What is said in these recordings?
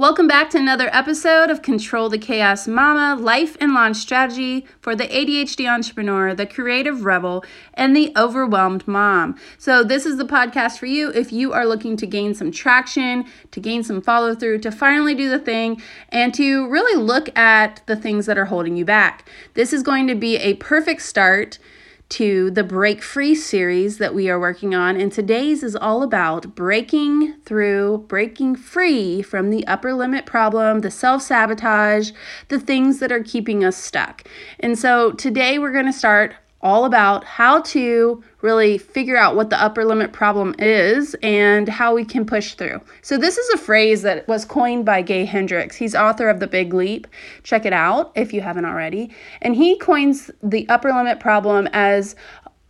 Welcome back to another episode of Control the Chaos Mama Life and Launch Strategy for the ADHD entrepreneur, the creative rebel, and the overwhelmed mom. So, this is the podcast for you if you are looking to gain some traction, to gain some follow through, to finally do the thing, and to really look at the things that are holding you back. This is going to be a perfect start to the Break Free series that we are working on. And today's is all about breaking through, breaking free from the upper limit problem, the self sabotage, the things that are keeping us stuck. And so today we're going to start all about how to really figure out what the upper limit problem is and how we can push through. So, this is a phrase that was coined by Gay Hendricks. He's author of The Big Leap. Check it out if you haven't already. And he coins the upper limit problem as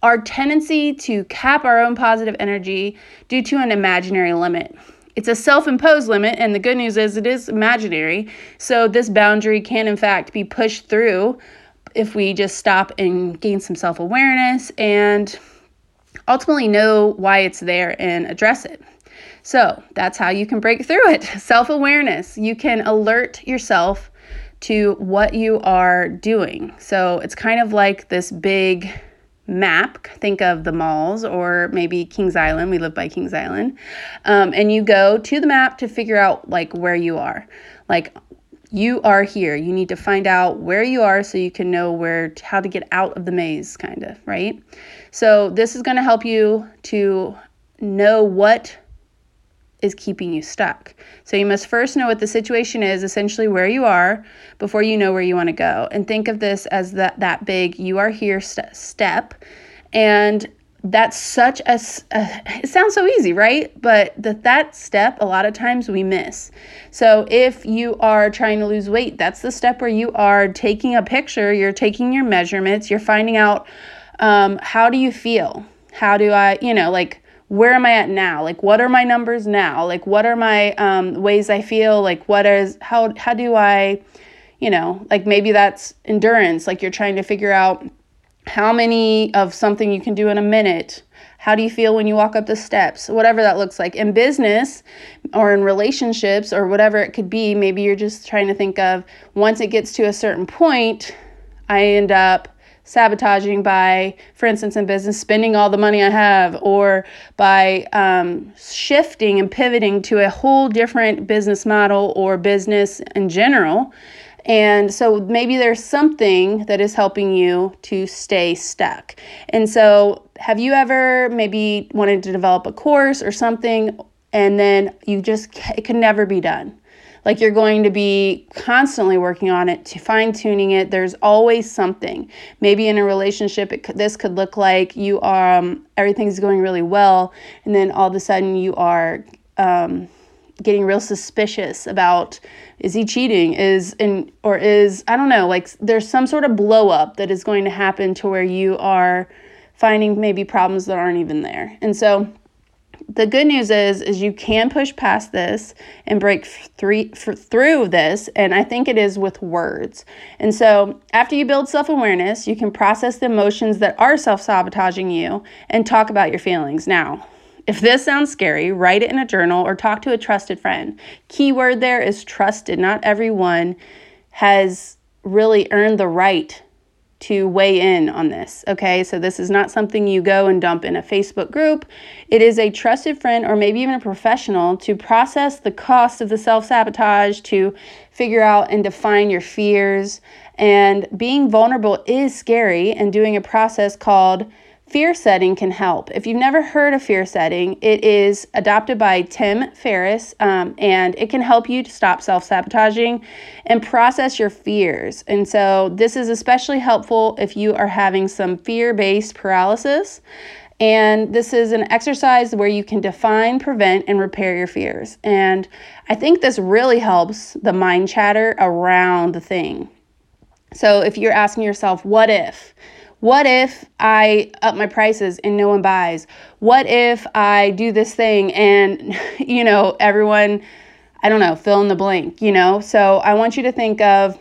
our tendency to cap our own positive energy due to an imaginary limit. It's a self imposed limit, and the good news is it is imaginary. So, this boundary can, in fact, be pushed through if we just stop and gain some self awareness and ultimately know why it's there and address it. So that's how you can break through it self awareness. You can alert yourself to what you are doing. So it's kind of like this big map. Think of the malls or maybe Kings Island. We live by Kings Island. Um, and you go to the map to figure out like where you are. Like you are here. You need to find out where you are so you can know where how to get out of the maze kind of, right? So this is going to help you to know what is keeping you stuck. So you must first know what the situation is, essentially where you are, before you know where you want to go. And think of this as that that big you are here st- step and that's such a, a, it sounds so easy right? But that that step a lot of times we miss. So if you are trying to lose weight that's the step where you are taking a picture you're taking your measurements you're finding out um, how do you feel? How do i you know like where am i at now? Like what are my numbers now? Like what are my um, ways i feel? Like what is how how do i you know like maybe that's endurance like you're trying to figure out how many of something you can do in a minute? How do you feel when you walk up the steps? Whatever that looks like. In business or in relationships or whatever it could be maybe you're just trying to think of once it gets to a certain point i end up sabotaging by for instance in business spending all the money i have or by um, shifting and pivoting to a whole different business model or business in general and so maybe there's something that is helping you to stay stuck. And so, have you ever maybe wanted to develop a course or something and then you just, it can never be done? Like you're going to be constantly working on it to fine tuning it. There's always something. Maybe in a relationship, it this could look like you are, um, everything's going really well, and then all of a sudden you are, um, getting real suspicious about is he cheating? Is in or is i don't know like there's some sort of blow up that is going to happen to where you are finding maybe problems that aren't even there. And so the good news is is you can push past this and break three, through this and i think it is with words. And so after you build self-awareness you can process the emotions that are self-sabotaging you and talk about your feelings. Now if this sounds scary, write it in a journal or talk to a trusted friend. Keyword there is trusted. Not everyone has really earned the right to weigh in on this. Okay, so this is not something you go and dump in a Facebook group. It is a trusted friend or maybe even a professional to process the cost of the self sabotage, to figure out and define your fears. And being vulnerable is scary, and doing a process called Fear setting can help. If you've never heard of fear setting, it is adopted by Tim Ferriss um, and it can help you to stop self sabotaging and process your fears. And so, this is especially helpful if you are having some fear based paralysis. And this is an exercise where you can define, prevent, and repair your fears. And I think this really helps the mind chatter around the thing. So, if you're asking yourself, what if? What if I up my prices and no one buys? What if I do this thing and, you know, everyone, I don't know, fill in the blank, you know? So I want you to think of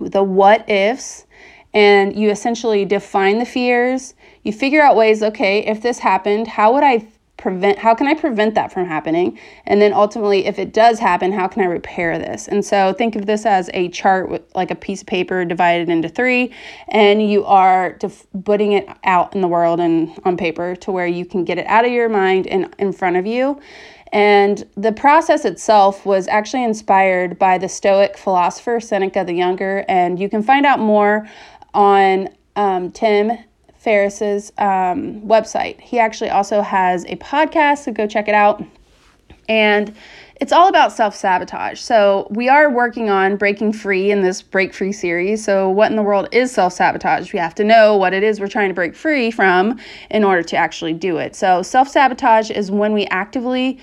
the what ifs and you essentially define the fears. You figure out ways, okay, if this happened, how would I prevent how can I prevent that from happening? And then ultimately if it does happen, how can I repair this? And so think of this as a chart with like a piece of paper divided into 3 and you are def- putting it out in the world and on paper to where you can get it out of your mind and in front of you. And the process itself was actually inspired by the Stoic philosopher Seneca the Younger. And you can find out more on um, Tim Ferriss's um, website. He actually also has a podcast, so go check it out. And it's all about self sabotage. So, we are working on breaking free in this break free series. So, what in the world is self sabotage? We have to know what it is we're trying to break free from in order to actually do it. So, self sabotage is when we actively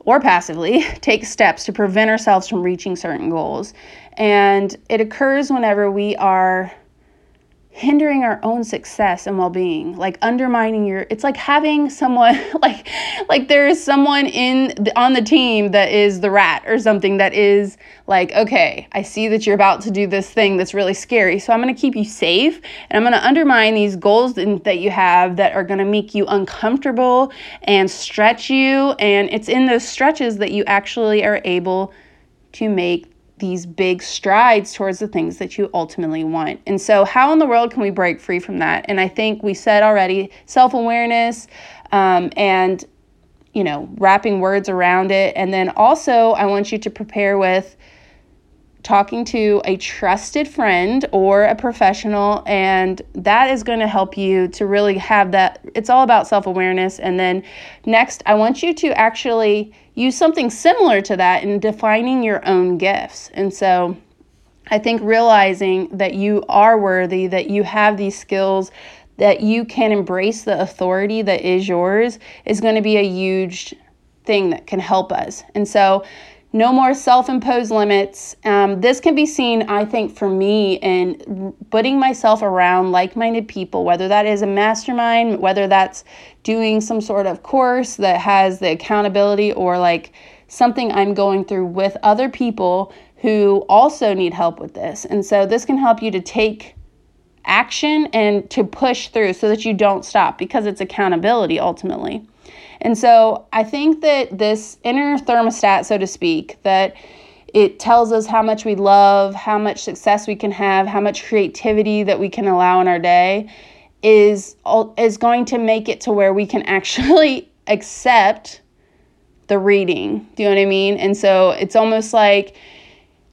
or passively take steps to prevent ourselves from reaching certain goals. And it occurs whenever we are hindering our own success and well-being like undermining your it's like having someone like like there is someone in the, on the team that is the rat or something that is like okay i see that you're about to do this thing that's really scary so i'm going to keep you safe and i'm going to undermine these goals in, that you have that are going to make you uncomfortable and stretch you and it's in those stretches that you actually are able to make these big strides towards the things that you ultimately want. And so, how in the world can we break free from that? And I think we said already self awareness um, and, you know, wrapping words around it. And then also, I want you to prepare with talking to a trusted friend or a professional and that is going to help you to really have that it's all about self-awareness and then next I want you to actually use something similar to that in defining your own gifts. And so I think realizing that you are worthy, that you have these skills, that you can embrace the authority that is yours is going to be a huge thing that can help us. And so no more self imposed limits. Um, this can be seen, I think, for me in putting myself around like minded people, whether that is a mastermind, whether that's doing some sort of course that has the accountability or like something I'm going through with other people who also need help with this. And so this can help you to take action and to push through so that you don't stop because it's accountability ultimately. And so I think that this inner thermostat, so to speak, that it tells us how much we love, how much success we can have, how much creativity that we can allow in our day is is going to make it to where we can actually accept the reading. Do you know what I mean? And so it's almost like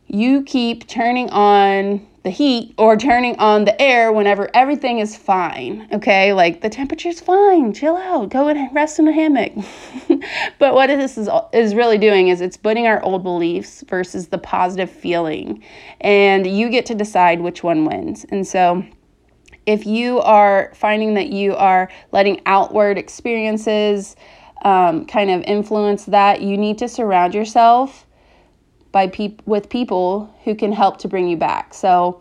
you keep turning on the heat or turning on the air whenever everything is fine. Okay, like the temperature's fine, chill out, go and rest in a hammock. but what this is is really doing is it's putting our old beliefs versus the positive feeling, and you get to decide which one wins. And so. If you are finding that you are letting outward experiences um, kind of influence that, you need to surround yourself by with people who can help to bring you back. So,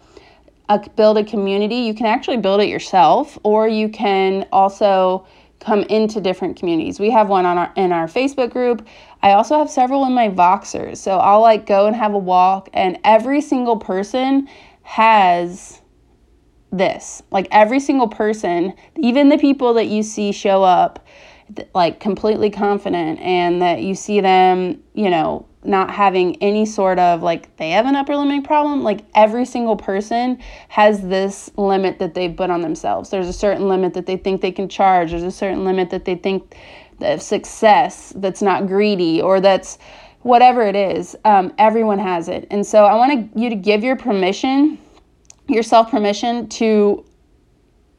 build a community. You can actually build it yourself, or you can also come into different communities. We have one on our in our Facebook group. I also have several in my Voxers. So I'll like go and have a walk, and every single person has this. Like every single person, even the people that you see show up like completely confident and that you see them, you know, not having any sort of like they have an upper limit problem like every single person has this limit that they've put on themselves. There's a certain limit that they think they can charge. There's a certain limit that they think of success that's not greedy or that's whatever it is. Um, everyone has it. And so i want you to give your permission yourself permission to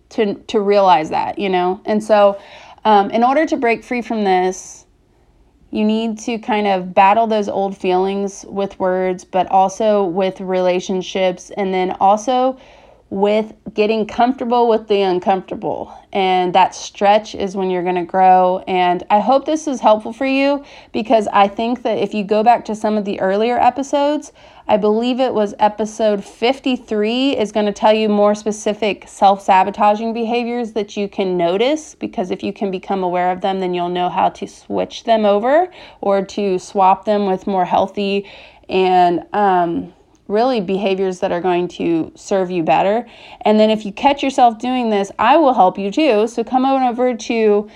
to to realize that you know? And so um, in order to break free from this you need to kind of battle those old feelings with words, but also with relationships, and then also with getting comfortable with the uncomfortable. And that stretch is when you're going to grow. And I hope this is helpful for you because I think that if you go back to some of the earlier episodes, I believe it was episode 53 is going to tell you more specific self sabotaging behaviors that you can notice because if you can become aware of them, then you'll know how to switch them over or to swap them with more healthy and um, really behaviors that are going to serve you better. And then if you catch yourself doing this, I will help you too. So come on over to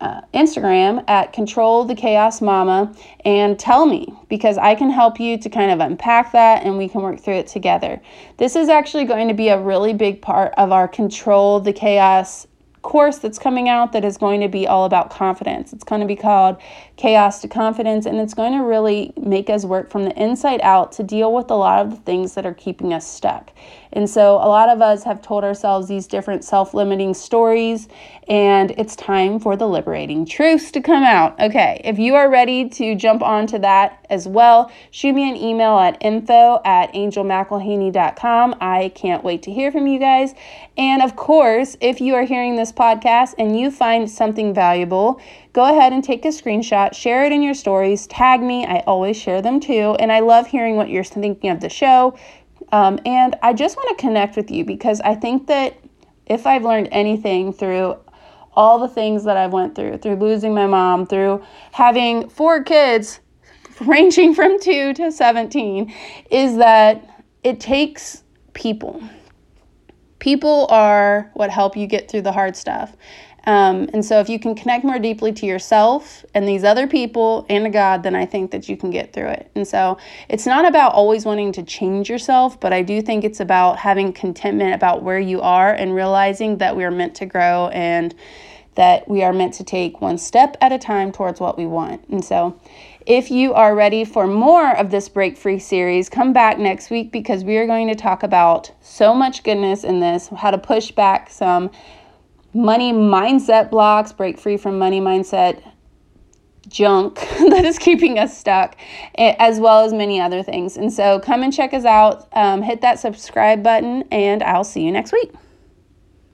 uh, Instagram at Control the Chaos Mama and tell me because I can help you to kind of unpack that and we can work through it together. This is actually going to be a really big part of our Control the Chaos course that's coming out that is going to be all about confidence. It's going to be called Chaos to Confidence, and it's going to really make us work from the inside out to deal with a lot of the things that are keeping us stuck. And so, a lot of us have told ourselves these different self limiting stories, and it's time for the liberating truths to come out. Okay, if you are ready to jump onto that as well, shoot me an email at info at angelmcilhaney.com. I can't wait to hear from you guys. And of course, if you are hearing this podcast and you find something valuable, go ahead and take a screenshot, share it in your stories, tag me. I always share them too. And I love hearing what you're thinking of the show. Um, and I just want to connect with you because I think that if I've learned anything through all the things that I've went through, through losing my mom, through having four kids ranging from 2 to 17, is that it takes people. People are what help you get through the hard stuff. Um, and so, if you can connect more deeply to yourself and these other people and to God, then I think that you can get through it. And so, it's not about always wanting to change yourself, but I do think it's about having contentment about where you are and realizing that we are meant to grow and that we are meant to take one step at a time towards what we want. And so, if you are ready for more of this Break Free series, come back next week because we are going to talk about so much goodness in this, how to push back some money mindset blocks, break free from money mindset junk that is keeping us stuck, as well as many other things. And so come and check us out, um, hit that subscribe button, and I'll see you next week.